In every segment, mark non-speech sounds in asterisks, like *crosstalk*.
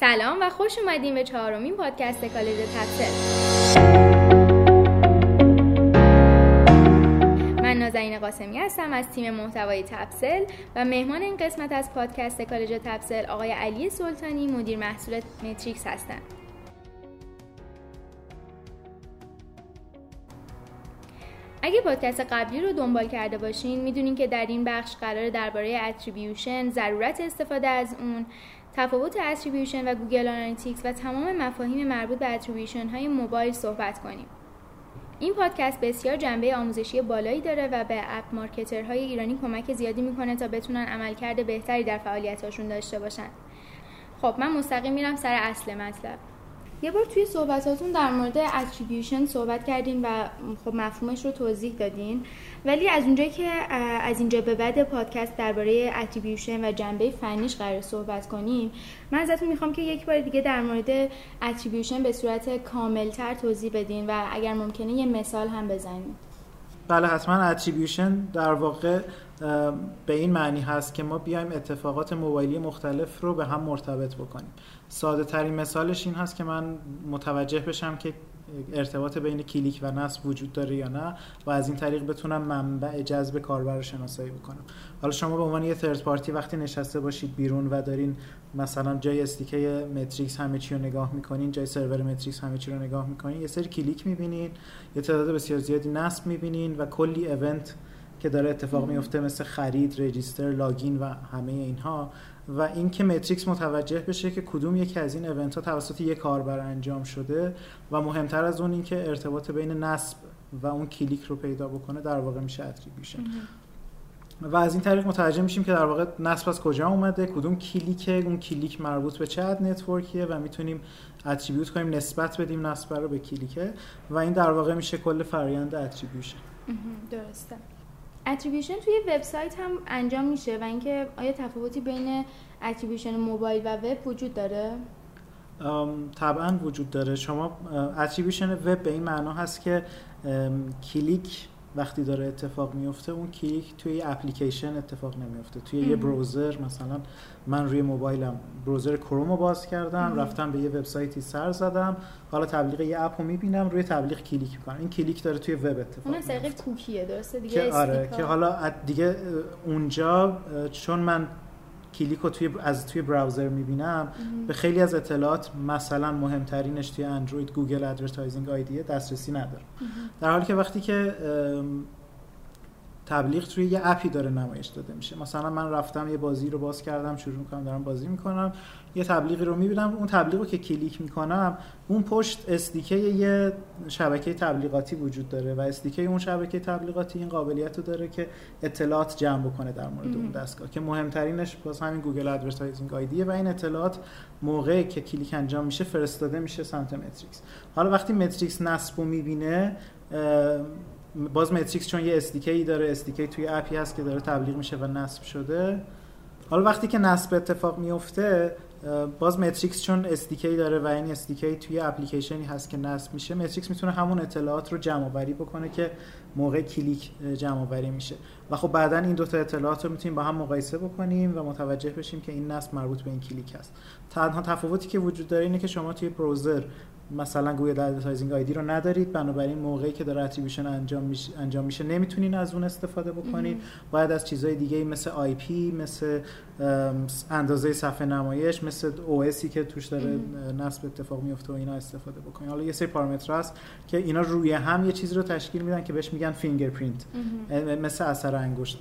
سلام و خوش اومدیم به چهارمین پادکست کالج تپسل من نازنین قاسمی هستم از تیم محتوای تپسل و مهمان این قسمت از پادکست کالج تپسل آقای علی سلطانی مدیر محصول متریکس هستند اگه پادکست قبلی رو دنبال کرده باشین می‌دونین که در این بخش قرار درباره attribution، ضرورت استفاده از اون، تفاوت attribution و Google Analytics و تمام مفاهیم مربوط به attribution های موبایل صحبت کنیم. این پادکست بسیار جنبه آموزشی بالایی داره و به app marketer های ایرانی کمک زیادی می‌کنه تا بتونن عملکرد بهتری در فعالیتاشون داشته باشن. خب من مستقیم میرم سر اصل مطلب. یه بار توی صحبتاتون در مورد attribution صحبت کردین و خب مفهومش رو توضیح دادین. ولی از اونجایی که از اینجا به بعد پادکست درباره attribution و جنبه فنیش قرار صحبت کنیم من ازتون می‌خوام که یک بار دیگه در مورد attribution به صورت کاملتر توضیح بدین و اگر ممکنه یه مثال هم بزنید. بله حتما attribution در واقع به این معنی هست که ما بیایم اتفاقات موبایلی مختلف رو به هم مرتبط بکنیم. ساده ترین مثالش این هست که من متوجه بشم که ارتباط بین کلیک و نصب وجود داره یا نه و از این طریق بتونم منبع جذب کاربر رو شناسایی بکنم. حالا شما به عنوان یه third party وقتی نشسته باشید بیرون و دارین مثلا جای SDK متریکس همه چی رو نگاه می‌کنین جای سرور متریکس همه چی رو نگاه می‌کنین یه سری کلیک می‌بینین یه تعداد بسیار زیادی نصب می‌بینین و کلی event که داره اتفاق میفته مثل خرید، register، login و همه اینها. و اینکه متریکس متوجه بشه که کدوم یکی از این event ها توسط یک کاربر انجام شده و مهمتر از اون اینکه ارتباط بین نصب و اون کلیک رو پیدا بکنه در واقع میشه attribution و از این طریق متوجه میشیم که در واقع نصب از کجا اومده کدوم کلیک اون کلیک مربوط به چه network یه و می‌تونیم attribute کنیم نسبت بدیم نصب رو به کلیکه. و این در واقع میشه کل فرآیند attribution. درسته. attribution توی وبسایت هم انجام میشه و اینکه آیا تفاوتی بین attribution موبایل و وب وجود داره؟ طبعا وجود داره. شما attribution وب به این معنا هست که کلیک وقتی داره اتفاق میفته اون کلیک توی یه اپلیکیشن اتفاق نمیفته. توی یه browser مثلا من روی موبایلم browser Chrome رو باز کردم رفتم به یه وبسایتی سر زدم. حالا تبلیغ یه اپ رو می‌بینم روی تبلیغ کلیک می‌کنم. این کلیک داره توی وب اتفاق اون سرقه کوکیه درسته؟ دیگه که آره که حالا دیگه اونجا چون من کلیک رو توی از توی browser می‌بینم. به خیلی از اطلاعات مثلا مهمترینش توی اندروید Google Advertising ID ه دسترسی نداره. در حالی که وقتی که تبلیغ توی یه اپی داره نمایش داده میشه. مثلا من رفتم یه بازی رو باز کردم شروع می‌کنم دارم بازی می‌کنم. یه تبلیغی رو می‌بینم. اون تبلیغ رو که کلیک می‌کنم اون پشت SDK یه شبکه تبلیغاتی وجود داره و SDK اون شبکه تبلیغاتی این قابلیت رو داره که اطلاعات جمع بکنه در مورد اون دستگاه. که مهمترینش باز همین Google Advertising ID ه و این اطلاعات موقعی که کلیک انجام میشه فرستاده میشه سمت متریکس حالا وقتی متریکس نصب رو می‌بینه باز متریکس چون یه ای داره SDK توی اپی هست که داره تبلیغ میشه و نصب شده. حالا وقتی که نصب اتفاق میفته باز متریکس چون SDK ای داره و این SDK ای توی اپلیکیشنی هست که نصب میشه متریکس می‌تونه همون اطلاعات رو جمع آوری بکنه که موقع کلیک جمع آوری میشه. و خب بعدا این دوتا اطلاعات رو می‌تونیم با هم مقایسه بکنیم و متوجه بشیم که این نصب مربوط به این کلیک هست. تنها تفاوتی که وجود داره اینه که شما توی browser مثلا Google Advertising ID رو ندارید بنابراین موقعی که داره attribution انجام میشه انجام میشه نمی‌تونین از اون استفاده بکنید باید از چیزهای دیگه مثل IP مثل اندازه صفحه نمایش مثل OS ی که توش داره نصب اتفاق میفته و اینا استفاده بکنید حالا یه سری پارامتر هست که اینا روی هم یه چیزی رو تشکیل میدن که بهش میگن fingerprint مثل اثر انگشت.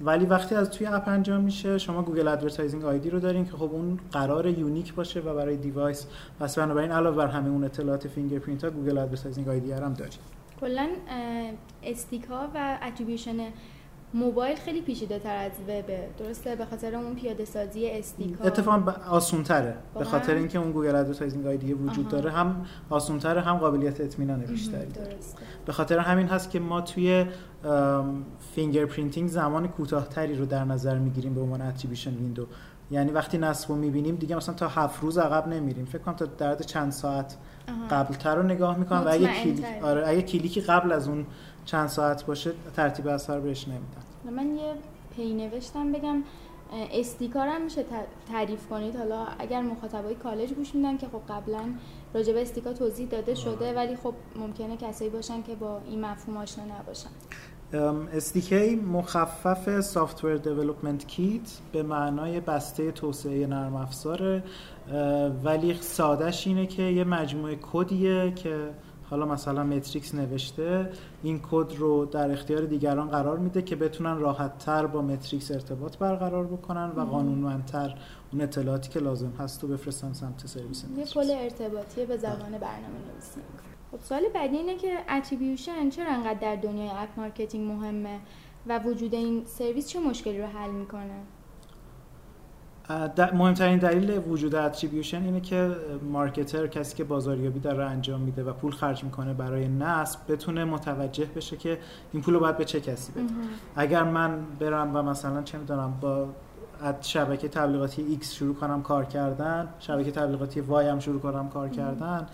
ولی وقتی از توی اپ انجام میشه شما Google Advertising ID رو دارین که خب اون قرار unique باشه و برای device پس بنابراین علاوه بر همه اون اطلاعات fingerprint ها Google Advertising ID هم داریم. کلا SDK ها و attribution موبایل خیلی پیچیده تر از وب. درسته؟ به خاطر اون پیاده سازی SDK اتفاقا آسون تره به خاطر اینکه اون Google Advertising ID وجود داره هم آسون تره هم قابلیت اطمینان بیشتری داره. به خاطر همین هست که ما توی fingerprinting زمان کوتاهتری رو در نظر می‌گیریم به عنوان attribution window یعنی وقتی نصب رو می‌بینیم دیگه مثلا تا هفت روز عقب نمیریم. فکر کنم تا در چند ساعت قبل تر رو نگاه می‌کنم و اگه کلیک آره اگه کلیکی قبل از اون چند ساعت باشه ترتیب اثر بهش نمیدن من یه پی نوشتم بگم SDK رو هم میشه تعریف کنید. حالا اگر مخاطبای کالج گوش میدن که خب قبلا راجع به SDK توضیح داده شده ولی خب ممکنه کسایی باشن که با این مفهوم آشنا نباشن. SDK مخفف Software Development Kit به معنای بسته توسعه نرم افزاره. ولی سادش اینه که یه مجموعه کدیه که حالا مثلا متریکس نوشته. این کد رو در اختیار دیگران قرار میده که بتونن راحت تر با متریکس ارتباط برقرار بکنن و قانونمندتر اون اطلاعاتی که لازم هست رو بفرستن سمت سرویس یه پل ارتباطی به زبان برنامه نویسی خب سوال بعدی اینه که attribution چرا انقدر در دنیای app marketing مهمه و وجود این سرویس چه مشکلی رو حل می‌کنه؟ مهمترین دلیل وجود attribution اینه که marketer کسی که بازاریابی داره انجام میده و پول خرج می‌کنه برای نصب بتونه متوجه بشه که این پول رو باید به چه کسی بده. اگر من برم و مثلا چه می‌دونم با شبکه تبلیغاتی X شروع کنم کار کردن شبکه تبلیغاتی Y هم شروع کنم کار کردن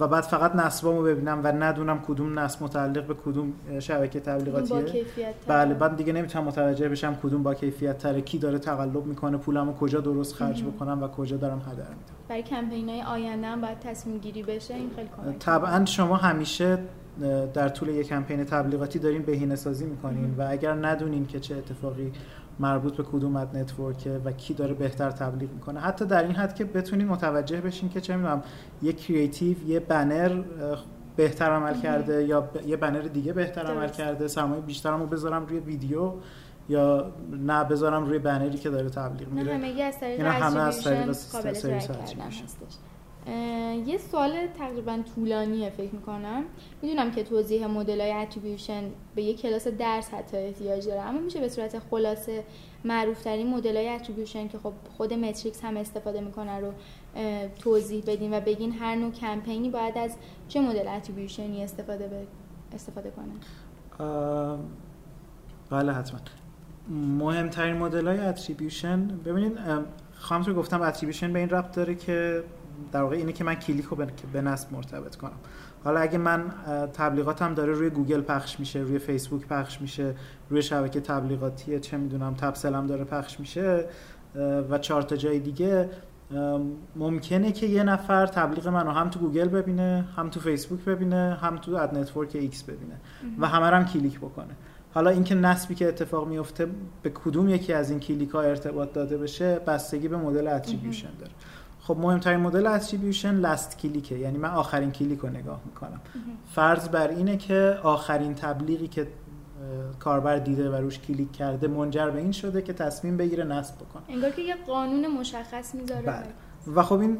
و بعد فقط نصبامو ببینم و ندونم کدوم نصب متعلق به کدوم شبکه تبلیغاتیه. بله بعد دیگه نمی‌تونم متوجه بشم کدوم با کیفیت تره کی داره تقلب می‌کنه پولمو کجا درست خرج بکنم و کجا دارم هدر میدم. برای کمپین های آینده هم باید تصمیم گیری بشه این خیلی کمک طبعا شما همیشه در طول یک کمپین تبلیغاتی دارین بهینه سازی می‌کنین و اگر ندونین که چه اتفاقی مربوط به کدوم ad network ه و کی داره بهتر تبلیغ می‌کنه. حتی در این حد که بتونین متوجه بشین که چه می‌دونم یه creative یه بنر بهتر عمل کرده یا یه بنر دیگه بهتر عمل کرده سرمایه بیشترمو بذارم روی ویدیو یا نه بذارم روی بنری که داره تبلیغ میره. همه از طریق همه از طریق سرویس هستش. یه سوال تقریبا طولانیه فکر می‌کنم. می‌دونم که توضیح مدل های attribution به یه کلاس درس حتی احتیاج داره اما میشه به صورت خلاصه معروف ترین مدل های attribution که خب خود متریکس هم استفاده می‌کنه رو توضیح بدین و بگین هر نوع کمپینی باید از چه مدل attribution ی استفاده ب... استفاده کنه. بله حتما. مهمترین مدل های attribution ببینید خواهم گفتم attribution به این ربط داره که در واقع اینه که من کلیک رو به نصب مرتبط کنم. حالا اگه من تبلیغاتم داره روی گوگل پخش میشه روی فیسبوک پخش میشه روی شبکه تبلیغاتی چه می‌دونم تپسلم داره پخش میشه و چهار تا جای دیگه ممکنه که یه نفر تبلیغ منو هم تو گوگل ببینه هم تو فیسبوک ببینه هم تو ad network X ببینه و همه هم کلیک بکنه. حالا اینکه نصبی که اتفاق میفته به کدوم یکی از این کلیک ها ارتباط داده بشه بستگی به مدل attribution داره. خب مهمترین مدل attribution last click ه یعنی من آخرین کلیک رو نگاه می‌کنم. فرض بر اینه که آخرین تبلیغی که کاربر دیده و روش کلیک کرده منجر به این شده که تصمیم بگیره نصب بکنه. انگار که یه قانون مشخص می‌ذاره. بله. و خب این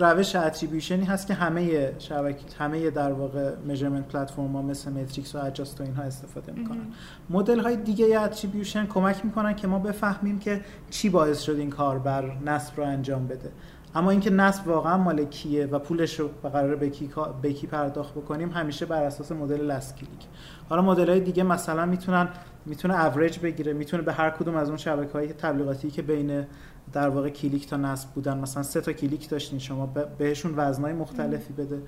روش attribution ی هست که همه شبکه همه در واقع measurement platform ها مثل متریکس و Adjust و اینها استفاده می‌کنن. مدل های دیگه attribution کمک می‌کنن که ما بفهمیم که چی باعث شد این کاربر نصب رو انجام بده. اما اینکه نصب واقعا مال کیه و پولش رو قراره به کی, به کی پرداخت بکنیم همیشه بر اساس مدل last click حالا مدل های دیگه مثلا می‌تونن می‌تونه اوریج بگیره می‌تونه به هر کدوم از اون شبکه های تبلیغاتی که بین در واقع کلیک تا نصب بودن مثلا سه تا کلیک داشتین شما بهشون وزنای مختلفی بده.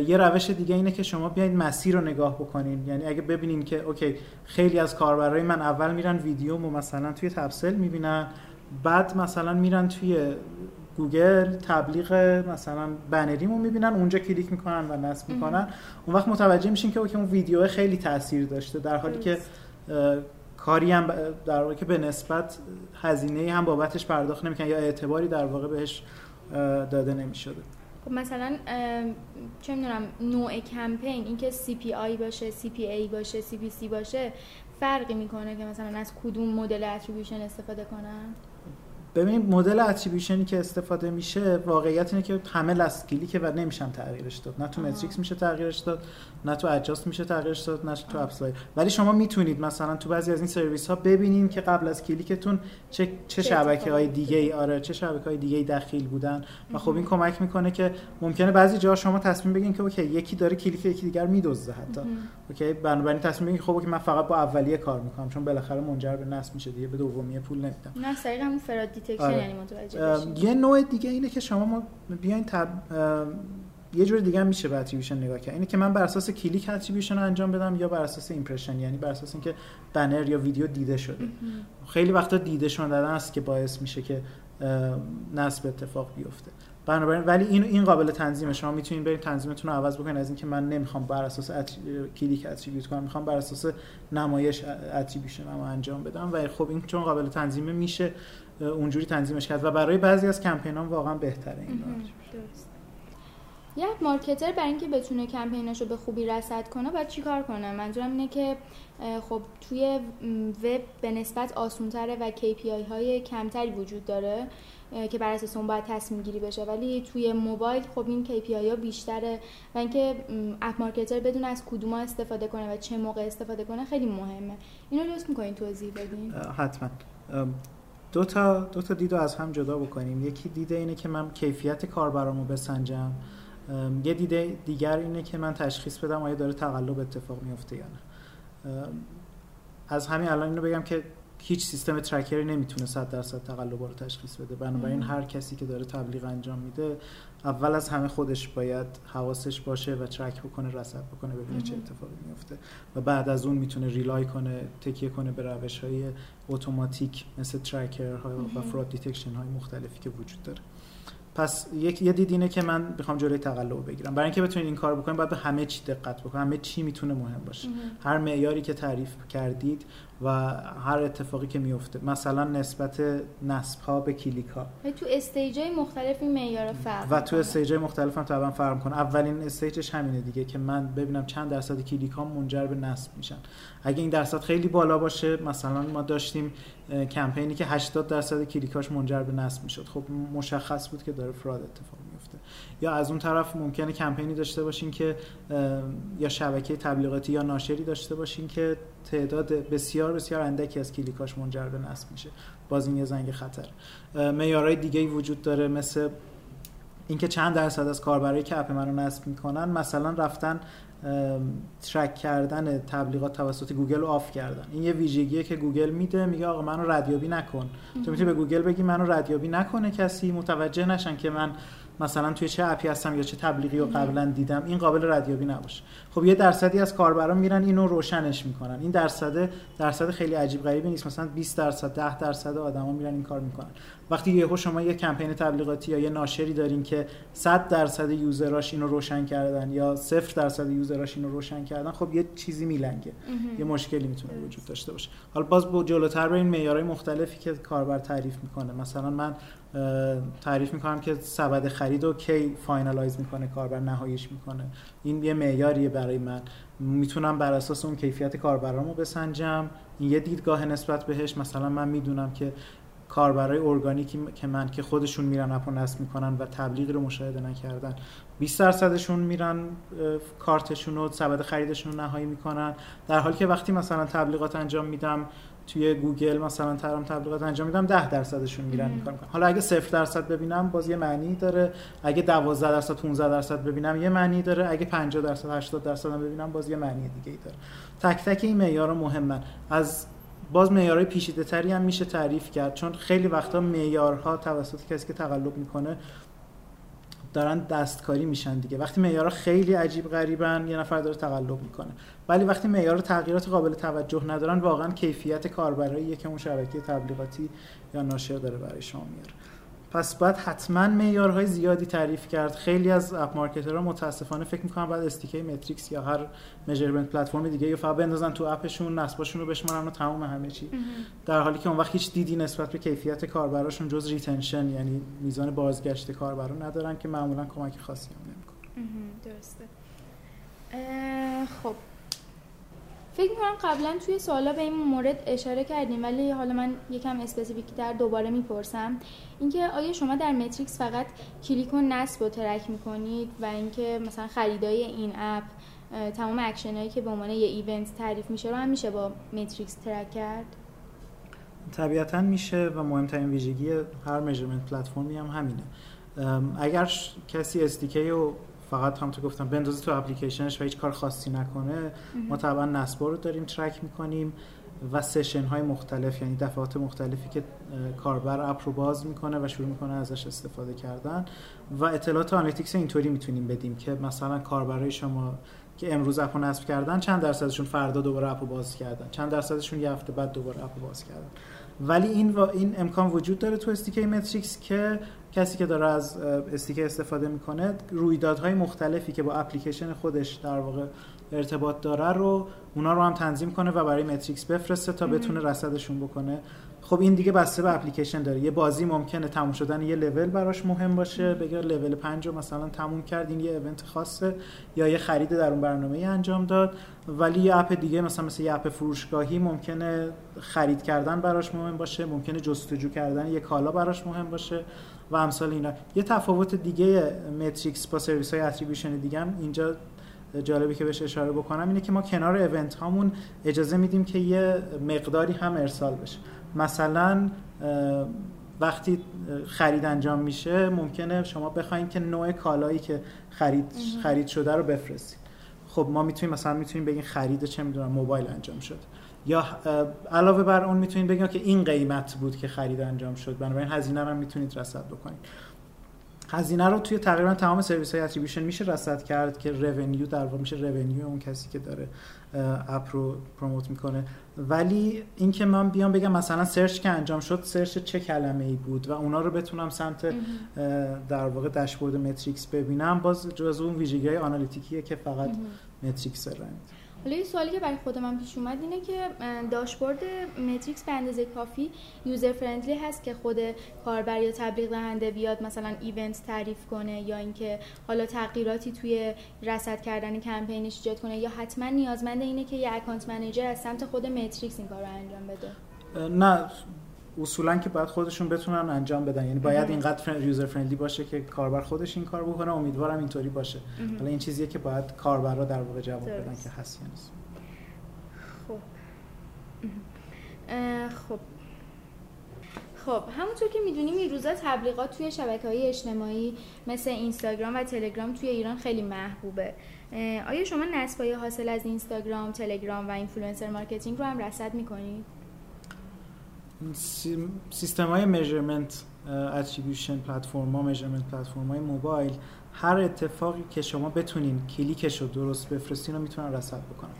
یه روش دیگه اینه که شما بیاید مسیر رو نگاه بکنین. یعنی اگه ببینین که okay خیلی از کاربرای من اول میرن ویدیو مثلا توی تپسل می‌بینن بعد مثلا میرن توی گوگل تبلیغ مثلا بنریمو می‌بینن اونجا کلیک می‌کنن و نصب می‌کنن. اون وقت متوجه میشین که اون ویدیو خیلی تاثیر داشته در حالی که کاری هم در واقع که به نسبت هزینه هم بابتش پرداخت نمی‌کنن یا اعتباری در واقع بهش داده نمی‌شده. خب مثلا چه می‌دونم نوع کمپین اینکه CPI باشه CPA باشه CPC باشه فرقی می‌کنه که مثلا از کدوم مدل attribution استفاده کنن؟ ببینید مدل attribution ی که استفاده میشه واقعیت اینه که همه last click ه و نمیشه تغییرش داد. نه تو متریکس میشه تغییرش داد نه تو Adjust میشه تغییرش داد نه تو AppsFlyer ولی شما می‌تونید مثلا تو بعضی از این سرویس ها ببینید که قبل از کلیکتون چه چه شبکه های دیگه ای آره چه شبکه های دیگه ای دخیل بودن. و خب این کمک می‌کنه که ممکنه بعضی جا شما تصمیم بگیرید که okay یکی داره کلیک یکی دیگر میدزده حتی. okay؟ بنابراین تصمیم بگیرید خب که من فقط با اولیه کار می‌کنم چون بالاخره منجر به نصب میشه دیگه به دومیه پول نمیدم. نه سریع همون fraud detection آره. یعنی یه نوع دیگه اینه که شما ما بیاین تب... یه جور دیگه هم میشه به attribution نگاه کرد. اینه که من بر اساس کلیک attribution رو انجام بدم یا بر اساس impression یعنی بر اساس اینکه بنر یا ویدیو دیده شده. خیلی وقتا دیده شدن است که باعث میشه که نصب اتفاق بیفته. بنابراین ولی این این قابل تنظیمه. شما می‌تونید برید تنظیمتون رو عوض بکنید از اینکه من نمی‌خوام بر اساس کلیک attribute کنم. می‌خوام بر اساس نمایش attribution رو انجام بدم. و خب این چون قابل تنظیمه میشه. اونجوری تنظیمش کرد. و برای بعضی از کمپینام واقعا بهتره این یک marketer برای اینکه بتونه کمپیناشو به خوبی رصد کنه باید چیکار کنه؟ منظورم اینه که خب توی وب به نسبت آسونتره و KPI های کمتری وجود داره که بر اساس اون باید تصمیم گیری بشه. ولی توی موبایل خب این KPI ها بیشتره و اینکه اپ مارکتر بدون از کدوم استفاده کنه و چه موقع استفاده کنه خیلی مهمه. اینو لطف می‌کنین توضیح بدین؟ حتما. دو تا دو تا دیدو از هم جدا بکنیم. یکی دیده اینه که من کیفیت کاربرامو بسنجم. یه دیده دیگر اینه که من تشخیص بدم آیا داره تقلب اتفاق میفته یا نه. از همین الان اینو بگم که هیچ سیستم tracker ی نمی‌تونه 100 درصد تقلب رو تشخیص بده. بنابراین هر کسی که داره تبلیغ انجام میده اول از همه خودش باید حواسش باشه و track بکنه رصد بکنه ببینه چه اتفاقی میفته. و بعد از اون می‌تونه rely کنه تکیه کنه به روش های اتوماتیک مثل tracker ها و fraud detection های مختلفی که وجود داره. پس یک یه دید اینه که من می‌خوام جلوی تقلب بگیرم. برای اینکه بتونید این کار بکنید باید به همه چی دقت بکنید همه چی می‌تونه مهم باشه. هر معیاری که تعریف کردید و هر اتفاقی که میفته مثلا نسبت نصب ها به کلیک ها تو stage های مختلف این معیار فرق و تو stage های مختلف هم طبعا فرق کنه اولین stage ش همینه دیگه که من ببینم چند درصد کلیک ها منجر به نصب میشن. اگه این درصد خیلی بالا باشه مثلا ما داشتیم کمپینی که 80 درصد کلیکاش منجر به نصب می‌شد. خب مشخص بود که داره fraud اتفاق میفته یا از اون طرف ممکنه کمپینی داشته باشین که یا شبکه تبلیغاتی یا ناشری داشته باشین که تعداد بسیار بسیار اندکی از کلیکاش منجر به نصب میشه. باز این یه زنگ خطر. معیارهای دیگه ای وجود داره مثل اینکه چند درصد از کاربرایی که اپ منو نصب می‌کنن. مثلا رفتن track کردن تبلیغات توسط گوگل رو off کردن. این یه ویژگیه که گوگل میده میگه آقا منو ردیابی نکن. تو می‌تونی به گوگل بگی منو ردیابی نکنه کسی متوجه نشن که من مثلا توی چه اپی هستم یا چه تبلیغی رو قبلا دیدم این قابل ردیابی نباشه. خب یه درصدی از کاربران میرن اینو روشنش می‌کنن. این درصد درصد خیلی عجیب غریبی نیست. مثلا 20 درصد 10 درصد آدما میرن این کار می‌کنن. وقتی یهو شما یه کمپین تبلیغاتی یا یه ناشری دارین که 100 درصد یوزراش اینو روشن کردن یا 0 درصد یوزراش اینو روشن کردن خب یه چیزی میلنگه. یه مشکلی می‌تونه وجود داشته باشه. حالا باز با جلوتر به این معیارهای مختلفی که کاربر تعریف می‌کنه. مثلا من تعریف می‌کنم که سبد خرید رو کی finalize می‌کنه کاربر نهاییش می‌کنه. این یه معیاریه برای من. می‌تونم بر اساس اون کیفیت کاربرامو بسنجم. این یه دیدگاه نسبت بهش. مثلا من می‌دونم که کاربرای ارگانیکی که من که خودشون میرن اپو نصب می‌کنن و تبلیغ رو مشاهده نکردن 20 درصدشون میرن cart شون رو سبد خریدشون رو نهایی می‌کنن. در حالی که وقتی مثلا تبلیغات انجام میدم توی گوگل مثلا ترام تبلیغات انجام میدم 10 درصدشون میرن می‌کنن. حالا اگه 0 درصد ببینم باز یه معنی داره. اگه 12 درصد 15 درصد ببینم یه معنی داره. اگه 50 درصد 80 درصد ببینم باز یه معنی دیگه ای داره. تک تک این معیارا مهمن. از باز معیارهای پیچیده تری هم میشه تعریف کرد چون خیلی وقتا معیارها توسط کسی که تقلب می‌کنه دارن دستکاری میشن دیگه. وقتی معیارها خیلی عجیب غریبن یه نفر داره تقلب می‌کنه. ولی وقتی معیار تغییرات قابل توجه ندارن واقعا کیفیت کاربرایی که اون شبکه تبلیغاتی یا ناشر داره برای شما میاره. پس باید حتما معیارهای زیادی تعریف کرد. خیلی از app marketer ها متاسفانه فکر می‌کنن باید SDK متریکس یا هر measurement platform دیگه رو فقط بندازن تو اپشون نصباشون رو بشمارن و تمام همه چی. در حالی که اون وقت هیچ دیدی نسبت به کیفیت کاربراشون جز retention یعنی میزان بازگشت کاربرا ندارن که معمولا کمک خاصی هم نمی‌کنه درسته. خب. فکر می‌کنم قبلا توی سوالا به این مورد اشاره کردیم ولی حالا من یکم specific تر دوباره می‌پرسم. اینکه آیا شما در متریکس فقط کلیک و نصب رو track می‌کنید و اینکه مثلا خریدای این اپ تمام اکشن هایی که به عنوان یه event تعریف میشه رو هم میشه با متریکس track کرد؟ طبیعتا میشه و مهمترین ویژگی هر measurement platform ی هم همینه. اگر کسی SDK رو فقط هم تو گفتم بندازه تو اپلیکیشنش و هیچ کار خاصی نکنه. ما طبعا نصبا رو داریم track می‌کنیم و session های مختلف یعنی دفعات مختلفی که کاربر اپ رو باز می‌کنه و شروع می‌کنه ازش استفاده کردن. و اطلاعات analytics اینطوری می‌تونیم بدیم که مثلا کاربرای شما که امروز اپو نصب کردن چند درصدشون فردا دوباره اپو باز کردن؟ چند درصدشون یه هفته بعد دوباره اپو باز کردن؟ ولی این و این امکان وجود داره تو SDK متریکس که کسی که داره از SDK استفاده می‌کنه رویدادهای مختلفی که با اپلیکیشن خودش در واقع ارتباط داره رو اونا رو هم تنظیم کنه و برای متریکس بفرسته تا بتونه رصدشون بکنه. خب این دیگه بسته به اپلیکیشن داره. یه بازی ممکنه تموم شدن یه لول براش مهم باشه بگه لول 5 رو مثلا تموم کرد این یه event خاصه یا یه خرید در اون برنامه انجام داد. ولی یه اپ دیگه مثلا مثل یه اپ فروشگاهی ممکنه خرید کردن براش مهم باشه ممکنه جستجو کردن یه کالا براش مهم باشه. و امثال اینا. یه تفاوت دیگه متریکس با سرویس های attribution دیگه هم اینجا جالبی که بهش اشاره بکنم اینه که ما کنار event هامون اجازه میدیم که یه مقداری هم ارسال بشه. مثلا وقتی خرید انجام میشه ممکنه شما بخواید که نوع کالایی که خرید خرید شده رو بفرستید خب ما می‌تونیم مثلا می‌تونیم بگیم خرید چه می‌دونم موبایل انجام شد یا علاوه بر اون می‌تونید بگیم که این قیمت بود که خرید انجام شد. بنابراین هزینه رو می‌تونید رصد بکنید. هزینه رو توی تقریبا تمام سرویس های attribution میشه رصد کرد که revenue در واقع میشه revenue اون کسی که داره اپ رو promote می‌کنه. ولی اینکه من بیام بگم مثلا search که انجام شد search چه کلمه ای بود و اونا رو بتونم سمت در واقع داشبورد متریکس ببینم باز جز اون ویژگی های analytic یه که فقط متریکس داره حالا یه سوالی که برای خود من پیش اومد اینه که داشبورد متریکس به اندازه کافی user friendly هست که خود کاربر یا تبلیغ دهنده بیاد مثلا event تعریف کنه یا اینکه حالا تغییراتی توی رصد کردن کمپینش ایجاد کنه یا حتما نیازمند اینه که یه account manager از سمت خود متریکس این کار رو انجام بده؟ نه. اصولا که باید خودشون بتونن انجام بدن. یعنی باید اینقدر user friendly باشه که کاربر خودش این کار بکنه. امیدوارم اینطوری باشه. حالا این چیزیه که باید کاربرا در واقع جواب بدن که هست یا نیست. خب. خب. خب همونطور که می‌دونیم این روزا تبلیغات توی شبکه های اجتماعی مثل اینستاگرام و تلگرام توی ایران خیلی محبوبه. آیا شما نصبای حاصل از اینستاگرام، تلگرام و influencer marketing رو هم رصد می‌کنید؟ سیستم های measurement attribution platform ها measurement platform های موبایل هر اتفاقی که شما بتونین کلیکش رو درست بفرستین رو می‌تونن رصد بکنن.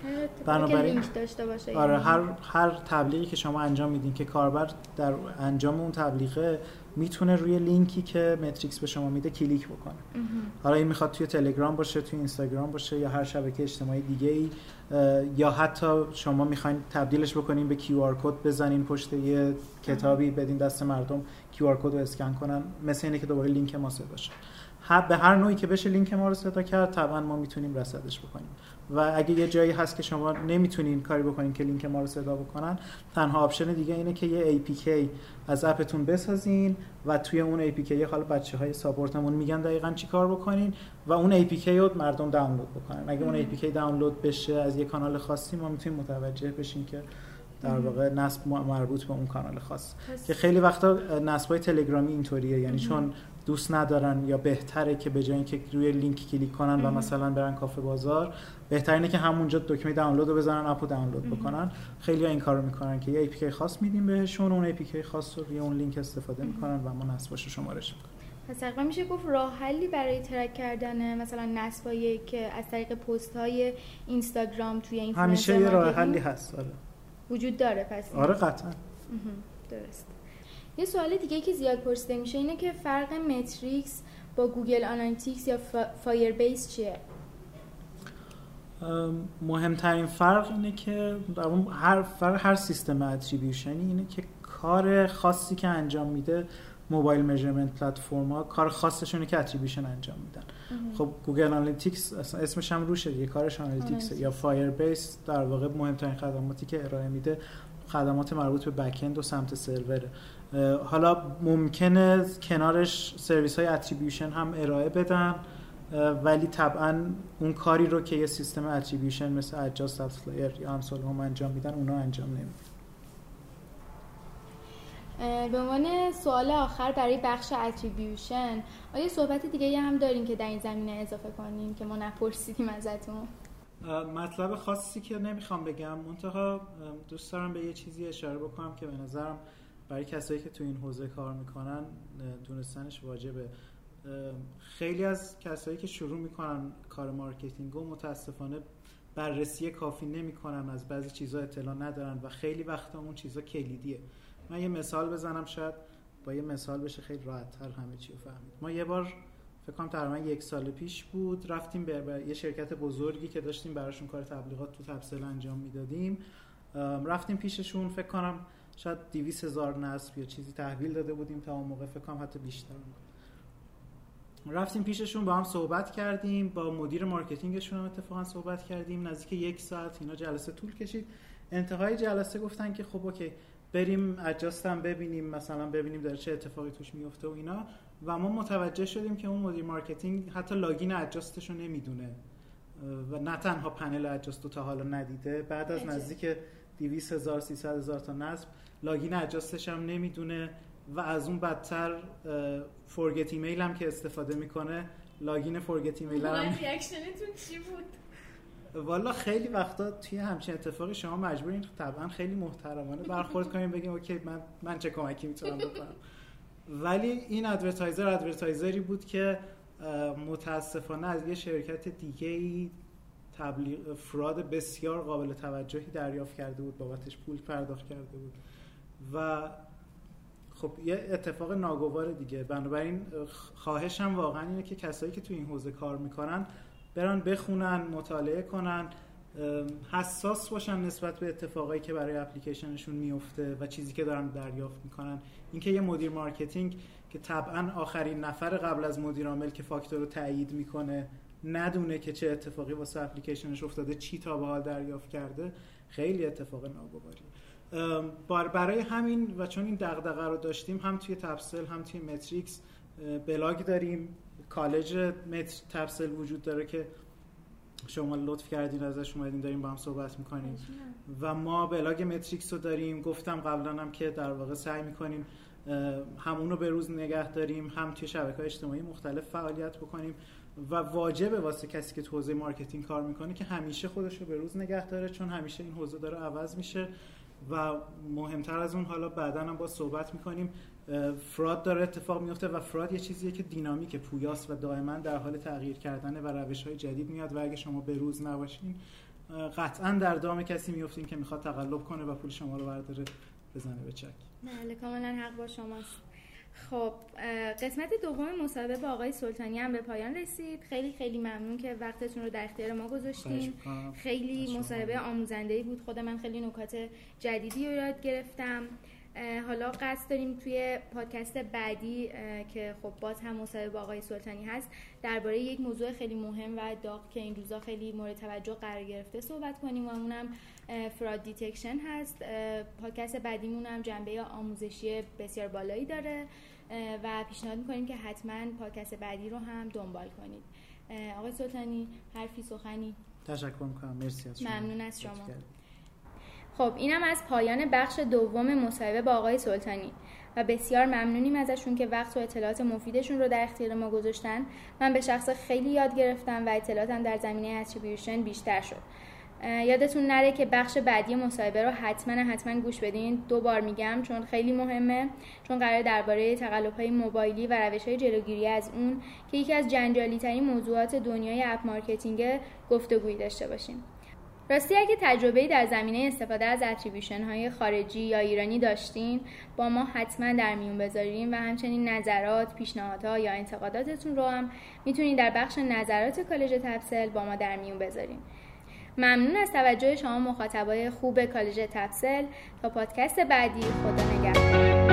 بنابراین داشته باشه. آره. هر هر تبلیغی که شما انجام میدین که کاربر در انجام اون تبلیغه می‌تونه روی لینکی که متریکس به شما میده کلیک بکنه. حالا این می‌خواد توی تلگرام باشه توی اینستاگرام باشه یا هر شبکه اجتماعی دیگه ای یا حتی شما می‌خواین تبدیلش بکنین به QR code بزنین پشت یه کتابی بدین دست مردم QR code رو اسکن کنن مثل اینه که دوباره لینک ما صدا باشه به هر نوعی که بشه لینک ما رو صدا کرد طبعا ما می‌تونیم رصدش بکنیم. و اگه یه جایی هست که شما نمی‌تونین کاری بکنین که لینک ما رو صدا بکنن تنها option دیگه اینه که یه APK از app تون بسازین و توی اون APK حالا بچه های support مون میگن دقیقا چی کار بکنین و اون APK رو مردم دانلود بکنن. اگه اون APK دانلود بشه از یه کانال خاصی ما می‌تونیم متوجه بشیم که در واقع نصب مربوط به اون کانال خاص. که خیلی وقتا های تلگرامی اینطوریه. یعنی چون دوست ندارن یا بهتره که به جای اینکه روی لینک کلیک کنن و مثلا برن کافه بازار بهترینه که همونجا دکمه دانلود رو بزنن app و دانلود بکنن. خیلی ها این کارو می‌کنن که یه APK خاص میدیم بهشون اون APK خاص رو روی اون لینک استفاده می‌کنن و ما نصبش رو شمارش می‌کنیم. پس تقریبا میشه گفت راه حلی برای track کردن مثلا نصبایی که از طریق پست های اینستاگرام توی این همیشه یه راه حلی هست آره. وجود داره پس آره قطعا. درست. یه سوال دیگه که زیاد پرسیده میشه اینه که فرق متریکس با Google Analytics یا Firebase چیه؟ مهمترین فرق اینه که هر فرق هر سیستم attribution ی اینه که کار خاصی که انجام میده mobile measurement platform ها کار خاصشونه که attribution انجام میدن. خب Google Analytics اسمش هم روشه دیگه کارش analytics یا Firebase در واقع مهمترین خدماتی که ارائه میده خدمات مربوط به backend و سمت سروره حالا ممکنه کنارش سرویس های attribution هم ارائه بدن ولی طبعا اون کاری رو که یه سیستم attribution مثل Adjust، AppsFlyer یا امثالهم انجام میدن اونا انجام نمیدن. به عنوان سوال آخر برای بخش attribution آیا صحبت دیگه هم دارین که در این زمینه اضافه کنیم که ما نپرسیدیم ازتون؟ مطلب خاصی که نمی‌خوام بگم منتها دوست دارم به یه چیزی اشاره بکنم که به نظرم برای کسایی که تو این حوزه کار می‌کنن دونستنش واجبه. خیلی از کسایی که شروع می‌کنن کار marketing و متاسفانه بررسی کافی نمی‌کنن از بعضی چیزها اطلاع ندارن و خیلی وقتا اون چیزا کلیدیه. من یه مثال بزنم شاید با یه مثال بشه خیلی راحت تر همه چی رو فهمید. ما یه بار فکر کنم تقریبا یک سال پیش بود. رفتیم به یه شرکت بزرگی که داشتیم براشون کار تبلیغات تو تبسل انجام می‌دادیم. رفتیم پیششون. فکر کنم شاید 200 هزار نصب یا چیزی تحویل داده بودیم تا اون موقع. فکر کنم حتی بیشتر رفتیم پیششون با هم صحبت کردیم. با مدیر مارکتینگشون هم اتفاقا صحبت کردیم. نزدیک یک ساعت اینا جلسه طول کشید. انتهای جلسه گفتن که خب okay بریم Adjust م ببینیم مثلا ببینیم داره چه اتفاقی توش میفته و اینا. و ما متوجه شدیم که اون مدیر marketing حتی login Adjust ش رو نمی‌دونه. و نه تنها پنل Adjust رو تا حالا ندیده بعد از نزدیک 200 هزار 300 هزار تا نصب login Adjust ش هم نمی‌دونه و از اون بدتر forget email هم که استفاده می‌کنه login forget email هم چی بود؟ والا خیلی وقتا توی همچین اتفاقی شما مجبورین طبعا خیلی محترمانه برخورد کنیم بگیم okay من من چه کمکی می‌تونم بکنم؟ *laughs* ولی این advertiser advertiser ی بود که متاسفانه از یه شرکت دیگه ای تبلیغ fraud بسیار قابل توجهی دریافت کرده بود بابتش پول پرداخت کرده بود. و خب یه اتفاق ناگوار دیگه. بنابراین خواهشم واقعا اینه که کسایی که تو این حوزه کار می‌کنن برن بخونن مطالعه کنن. حساس باشن نسبت به اتفاقایی که برای اپلیکیشنشون میفته و چیزی که دارن دریافت می‌کنن. اینکه یه مدیر marketing که طبعا آخرین نفر قبل از مدیر عامل که فاکتور رو تایید می‌کنه ندونه که چه اتفاقی واسه اپلیکیشنش افتاده چی تا به حال دریافت کرده خیلی اتفاق ناگواری برای همین و چون این دغدغه رو داشتیم هم توی تپسل هم توی متریکس بلاگ داریم. کالج تپسل وجود داره که شما لطف کردین ازش اومدین داریم با هم صحبت می‌کنیم و ما بلاگ متریکس رو داریم. گفتم قبلا هم که در واقع سعی می‌کنیم همونو به روز نگه داریم هم توی شبکه های اجتماعی مختلف فعالیت بکنیم و واجبه واسه کسی که تو حوزه marketing کار می‌کنه که همیشه خودش رو به روز نگه داره چون همیشه این حوزه داره عوض میشه. و مهمتر از اون حالا بعدا هم با صحبت می‌کنیم. فراد داره اتفاق میفته و فراد یه چیزیه که دینامیک پویاست و دائما در حال تغییر کردن و روش های جدید میاد و اگه شما به روز نباشین قطعا در دام کسی میفتیم که می‌خواد تقلب کنه و پول شما رو برداره بزنه به چک. بله کاملا حق با شماست. خب قسمت دوم مصاحبه با آقای سلطانی هم به پایان رسید. خیلی خیلی ممنون که وقتتون رو در اختیار ما گذاشتین. خیلی مصاحبه آموزنده بود. خود من خیلی نکات جدیدی رو یاد گرفتم. حالا قصد داریم توی پادکست بعدی که خب باز هم مصاحبه با آقای سلطانی هست درباره یک موضوع خیلی مهم و داغ که این روزا خیلی مورد توجه قرار گرفته صحبت کنیم و اونم fraud detection هست. پادکست بعدیمون هم جنبه آموزشی بسیار بالایی داره و پیشنهاد می‌کنیم که حتما پادکست بعدی رو هم دنبال کنید. آقای سلطانی حرفی سخنی؟ تشکر می‌کنم. مرسی از شما. ممنون از شما. خب اینم از پایان بخش دوم مصاحبه با آقای سلطانی. و بسیار ممنونیم ازشون که وقت و اطلاعات مفیدشون رو در اختیار ما گذاشتن. من به شخص خیلی یاد گرفتم و اطلاعاتم در زمینه اتریبیوشن بیشتر شد. یادتون نره که بخش بعدی مصاحبه رو حتما حتما گوش بدین. دو بار میگم چون خیلی مهمه چون قرار درباره تقلب های موبایلی و روش های جلوگیری از اون که یکی از جنجالی ترین موضوعات دنیای app marketing گفتگویی داشته باشیم. راستی اگه تجربه‌ای در زمینه استفاده از attribution های خارجی یا ایرانی داشتین با ما حتما در میون بذارین و همچنین نظرات، پیشنهادها یا انتقاداتتون رو هم می‌تونید در بخش نظرات کالج تپسل با ما در میون بذارین. ممنون از توجه شما مخاطبای خوب کالج تپسل تا پادکست بعدی خدا نگهدار.